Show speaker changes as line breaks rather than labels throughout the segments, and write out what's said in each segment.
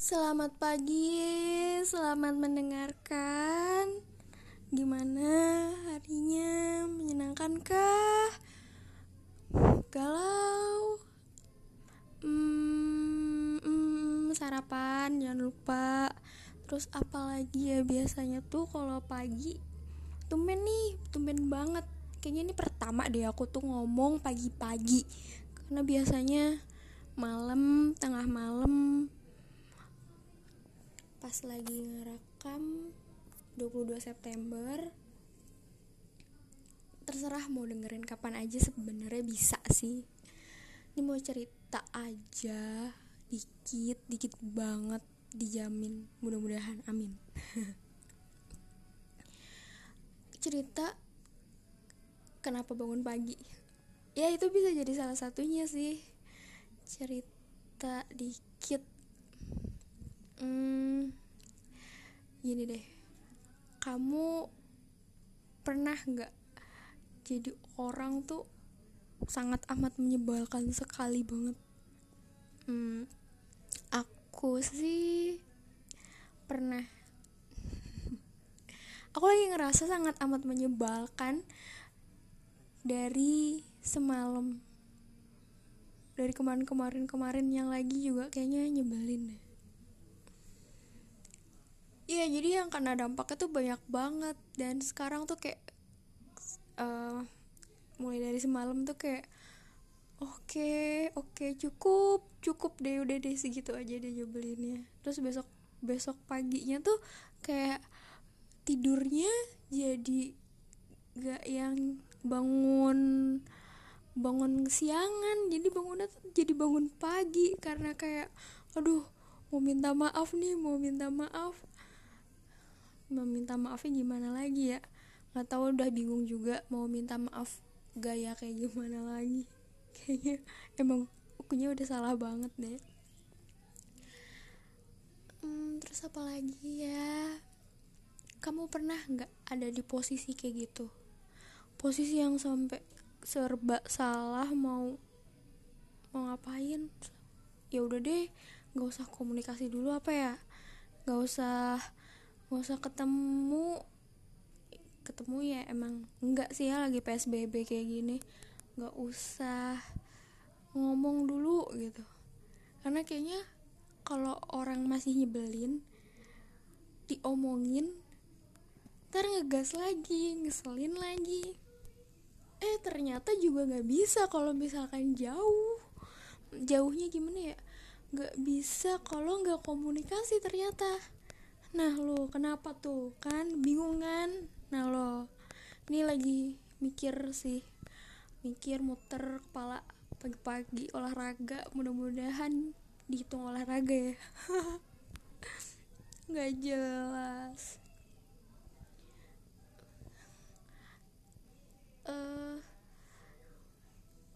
Selamat pagi, selamat mendengarkan. Gimana harinya? Menyenangkankah? Galau? Hmm, hmm, sarapan jangan lupa. Terus apalagi ya biasanya tuh kalau pagi tumben nih, tumben banget. Kayaknya ini pertama deh aku tuh ngomong pagi-pagi. Karena biasanya malam, tengah malam pas lagi ngerekam 22 September terserah mau dengerin kapan aja sebenarnya bisa sih. Ini mau cerita aja dikit dikit banget dijamin mudah-mudahan amin. Cerita kenapa bangun pagi? Ya itu bisa jadi salah satunya sih. Cerita dikit hmm, gini deh. Kamu pernah nggak jadi orang tuh sangat amat menyebalkan sekali banget? Hmm, aku sih pernah. Aku lagi ngerasa sangat amat menyebalkan dari semalam. Dari kemarin-kemarin kemarin yang lagi juga kayaknya nyebelin deh Iya jadi yang kena dampaknya tuh banyak banget. Dan sekarang tuh kayak uh, mulai dari semalam tuh kayak oke okay, oke okay, cukup cukup deh udah deh segitu aja deh nyebelinnya terus besok besok paginya tuh kayak tidurnya jadi gak yang bangun bangun siangan. Jadi bangunnya tuh jadi bangun pagi karena kayak aduh mau minta maaf nih mau minta maaf meminta maafnya gimana lagi ya? Nggak tahu udah bingung juga mau minta maaf gaya kayak gimana lagi. Kayaknya emang ukunya udah salah banget deh. Hmm, terus apa lagi ya? Kamu pernah nggak ada di posisi kayak gitu? Posisi yang sampai serba salah mau mau ngapain? Ya udah deh nggak usah komunikasi dulu apa ya? Nggak usah nggak usah ketemu. Ketemu ya emang enggak sih ya lagi psbb kayak gini. Nggak usah ngomong dulu gitu. Karena kayaknya kalau orang masih nyebelin diomongin ntar ngegas lagi ngeselin lagi. Eh ternyata juga nggak bisa kalau misalkan jauh. Jauhnya gimana ya? Nggak bisa kalau nggak komunikasi ternyata Nah lo kenapa tuh? Kan bingung kan? Nah lo ini lagi mikir sih Mikir muter kepala pagi-pagi olahraga Mudah-mudahan dihitung olahraga ya. Gak jelas. Uh,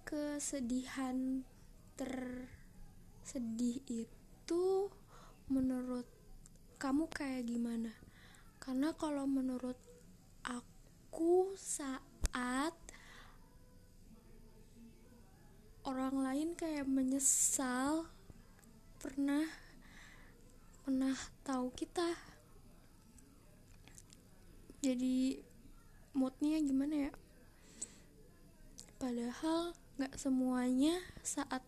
Kesedihan tersedih itu menurut kamu kayak gimana? Karena kalau menurut aku saat orang lain kayak menyesal pernah pernah tahu kita. Jadi moodnya gimana ya? Padahal nggak semuanya saat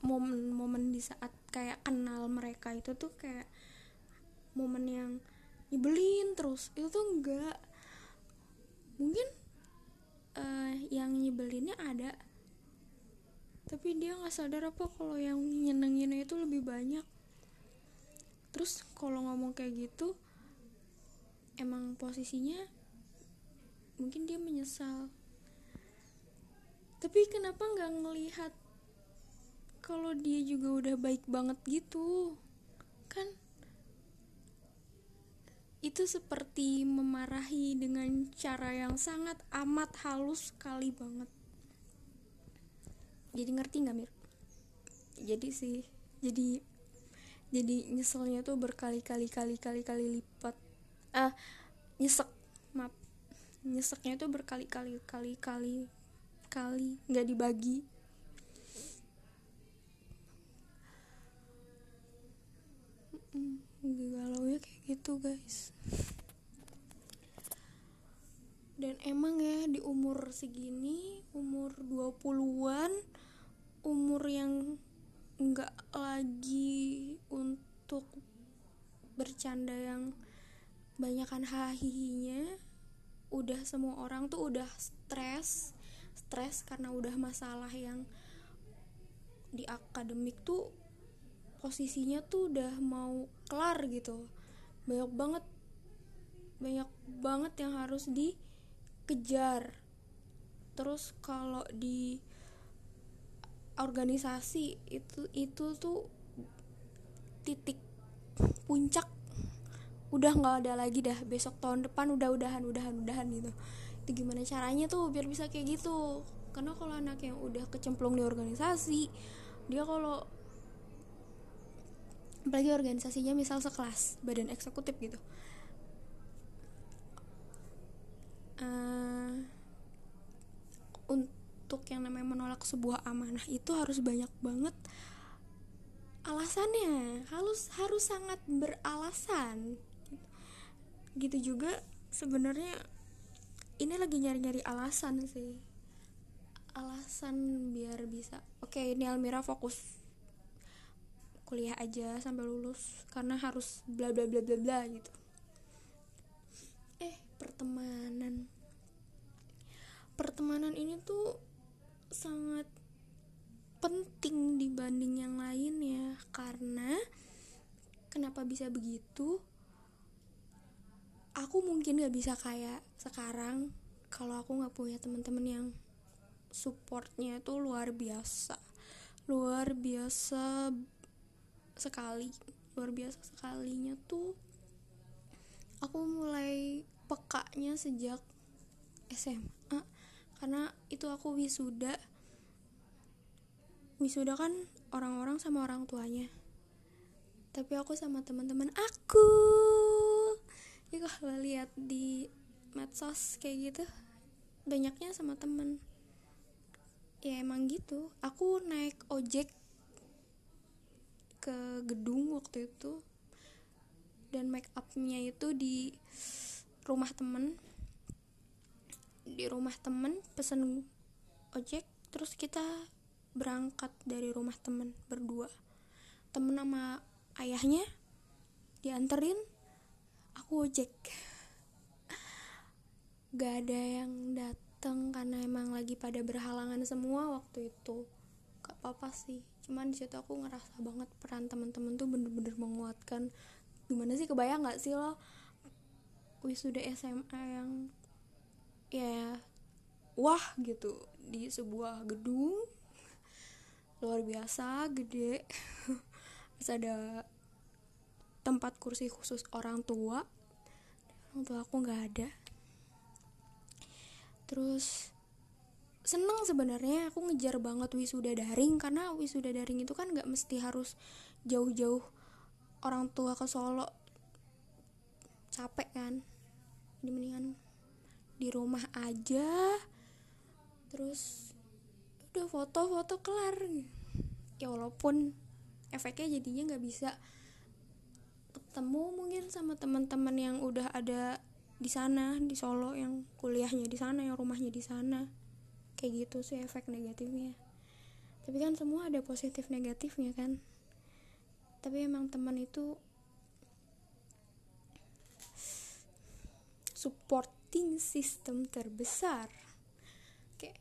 momen-momen di saat kayak kenal mereka itu tuh kayak momen yang nyebelin terus. Itu tuh enggak. Mungkin uh, yang nyebelinnya ada. Tapi dia nggak sadar apa kalau yang nyenenginnya itu lebih banyak. Terus kalau ngomong kayak gitu emang posisinya mungkin dia menyesal. Tapi kenapa nggak ngelihat kalau dia juga udah baik banget gitu? Kan itu seperti memarahi dengan cara yang sangat amat halus sekali banget. Jadi ngerti nggak mir? Jadi sih jadi jadi nyeselnya tuh berkali-kali kali-kali kali lipat. Ah uh, nyesek maaf. Nyeseknya tuh berkali-kali kali-kali kali nggak dibagi guys. Dan emang ya di umur segini umur 20-an umur yang nggak lagi untuk bercanda yang banyakkan hahihinya udah semua orang tuh udah stres stres karena udah masalah yang di akademik tuh posisinya tuh udah mau kelar gitu banyak banget banyak banget yang harus di kejar terus kalau di organisasi itu itu tuh titik puncak udah nggak ada lagi dah. Besok tahun depan udah udahan udahan udahan gitu. Itu gimana caranya tuh biar bisa kayak gitu? Karena kalau anak yang udah kecemplung di organisasi dia kalau apalagi organisasinya misal sekelas badan eksekutif gitu. Uh, untuk yang namanya menolak sebuah amanah itu harus banyak banget alasannya. Harus harus sangat beralasan. Gitu juga sebenarnya ini lagi nyari-nyari alasan sih. Alasan biar bisa oke ini Almira fokus kuliah aja sampai lulus karena harus bla bla bla bla bla gitu. Pertemanan. Pertemanan ini tuh sangat penting dibanding yang lain ya karena kenapa bisa begitu? Aku mungkin gak bisa kayak sekarang kalau aku nggak punya teman-teman yang supportnya itu luar biasa. Luar biasa sekali luar biasa sekalinya tuh aku mulai pekanya sejak SMA karena itu aku wisuda. Wisuda kan orang-orang sama orang tuanya. Tapi aku sama teman-teman aku. Ya kalau lihat di medsos kayak gitu banyaknya sama temen. Ya emang gitu. Aku naik ojek ke gedung waktu itu. Dan make upnya itu di rumah temen. Di rumah temen pesen ojek terus kita berangkat dari rumah temen berdua. Temen sama ayahnya dianterin aku ojek. Gak ada yang datang karena emang lagi pada berhalangan semua waktu itu. Gak apa-apa sih cuman di situ aku ngerasa banget peran temen-temen tuh bener-bener menguatkan. Gimana sih kebayang gak sih lo wisuda SMA yang ya wah gitu di sebuah gedung luar biasa gede. Terus ada tempat kursi khusus orang tua. Orang tua aku nggak ada. Terus seneng sebenarnya. Aku ngejar banget wisuda daring karena wisuda daring itu kan nggak mesti harus jauh-jauh orang tua ke Solo. Capek kan? Jadi mendingan di rumah aja. Terus udah foto-foto kelar. Ya walaupun efeknya jadinya nggak bisa ketemu mungkin sama teman-teman yang udah ada di sana di Solo yang kuliahnya di sana yang rumahnya di sana kayak gitu sih efek negatifnya. Tapi kan semua ada positif negatifnya kan. Tapi emang teman itu supporting system terbesar. Kayak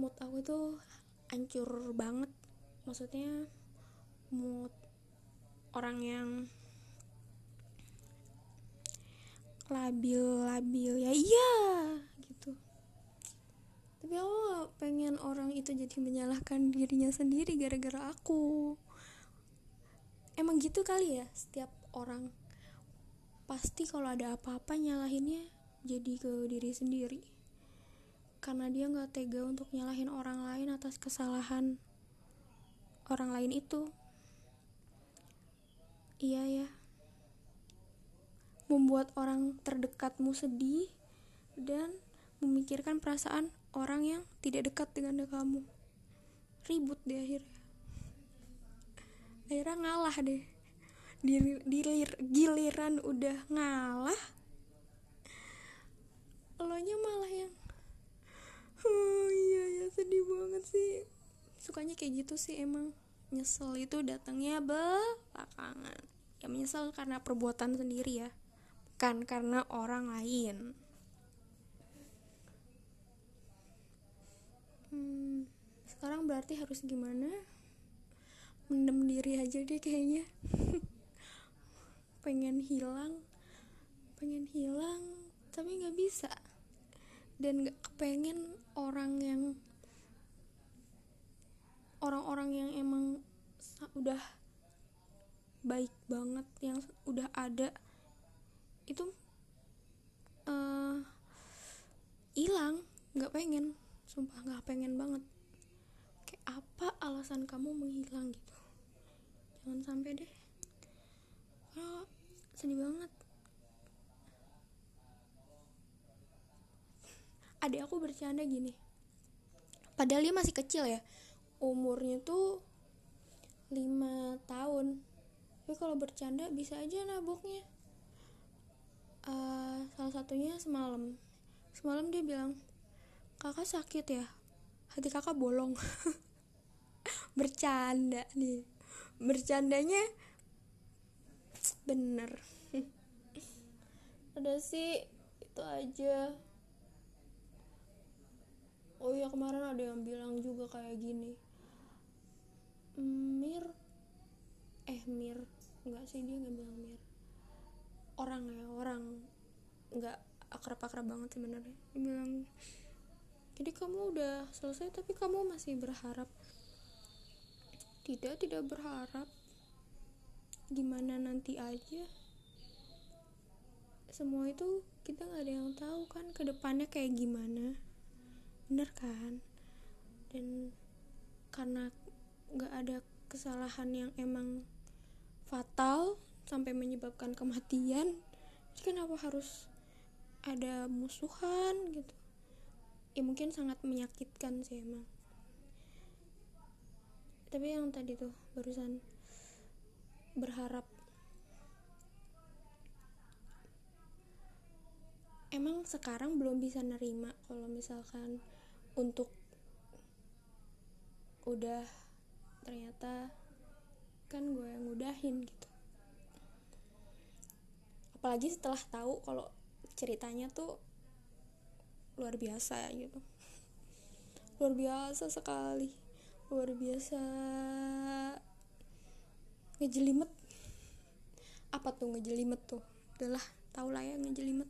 mood aku tuh hancur banget. Maksudnya mood orang yang labil-labil ya iya gitu tapi aku gak pengen orang itu jadi menyalahkan dirinya sendiri gara-gara aku. Emang gitu kali ya setiap orang. Pasti kalau ada apa-apa nyalahinnya jadi ke diri sendiri. Karena dia nggak tega untuk nyalahin orang lain atas kesalahan orang lain itu. Iya ya. Membuat orang terdekatmu sedih dan memikirkan perasaan orang yang tidak dekat dengan kamu. Ribut di akhirnya. Akhirnya ngalah deh. Dilir, dilir, giliran udah ngalah lo nya malah yang oh iya ya sedih banget sih. Sukanya kayak gitu sih emang. Nyesel itu datangnya belakangan. Ya menyesal karena perbuatan sendiri ya bukan karena orang lain hmm, sekarang berarti harus gimana? Mendem diri aja deh kayaknya. Pengen hilang pengen hilang tapi nggak bisa. Dan nggak kepengen orang yang orang-orang yang emang udah baik banget yang udah ada itu hilang. Uh, nggak pengen sumpah nggak pengen banget apa alasan kamu menghilang gitu? Jangan sampai deh. Oh, sedih banget. Adik aku bercanda gini. Padahal dia masih kecil ya. Umurnya tuh lima tahun. Tapi kalau bercanda bisa aja naboknya. Uh, salah satunya semalam. Semalam dia bilang kakak sakit ya? Hati kakak bolong bercanda nih. Bercandanya bener. Ada sih itu aja. Oh iya kemarin ada yang bilang juga kayak gini. Mir eh Mir. Nggak sih dia nggak bilang Mir. Orang ya orang. Nggak akrab-akrab banget sebenarnya dia bilang jadi kamu udah selesai tapi kamu masih berharap tidak tidak berharap. Gimana nanti aja? Semua itu kita nggak ada yang tahu kan ke depannya kayak gimana. Bener kan? Dan karena nggak ada kesalahan yang emang fatal sampai menyebabkan kematian jadi kenapa harus ada musuhan gitu? Ya mungkin sangat menyakitkan sih emang tapi yang tadi tuh barusan berharap. Emang sekarang belum bisa nerima kalau misalkan untuk udah ternyata kan gue yang ngudahin gitu. Apalagi setelah tahu kalau ceritanya tuh luar biasa gitu. Luar biasa sekali luar biasa. Ngejelimet. Apa tuh ngejelimet tuh? Udahlah tau lah ya ngejelimet.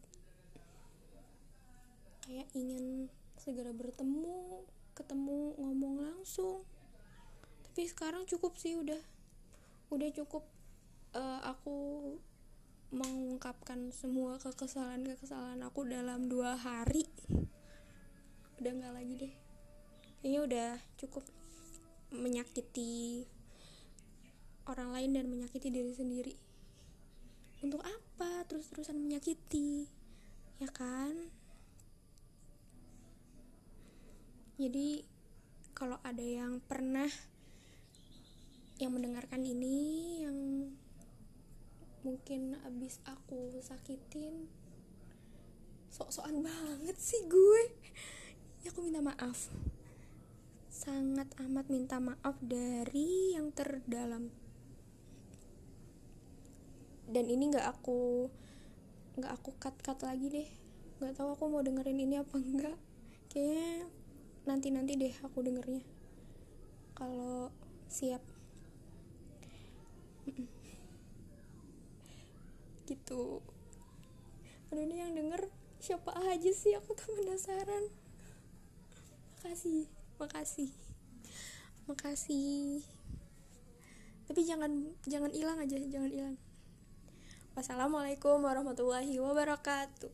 Kayak ingin segera bertemu ketemu ngomong langsung. Tapi sekarang cukup sih udah. Udah cukup uh, aku mengungkapkan semua kekesalan-kekesalan aku dalam dua hari. Udah nggak lagi deh. Kayaknya udah cukup menyakiti orang lain dan menyakiti diri sendiri. Untuk apa terus-terusan menyakiti? Ya kan? Jadi kalau ada yang pernah yang mendengarkan ini yang mungkin abis aku sakitin sok-sokan banget sih gue. Ya aku minta maaf sangat amat minta maaf dari yang terdalam. Dan ini nggak aku nggak aku cut cut lagi deh. Nggak tahu aku mau dengerin ini apa enggak kayaknya nanti nanti deh aku dengernya. Kalau siap. Gitu. Aduh ini yang denger siapa aja sih? Aku tuh penasaran. Makasih makasih. Makasih. Tapi jangan jangan hilang aja jangan hilang. Wassalamualaikum warahmatullahi wabarakatuh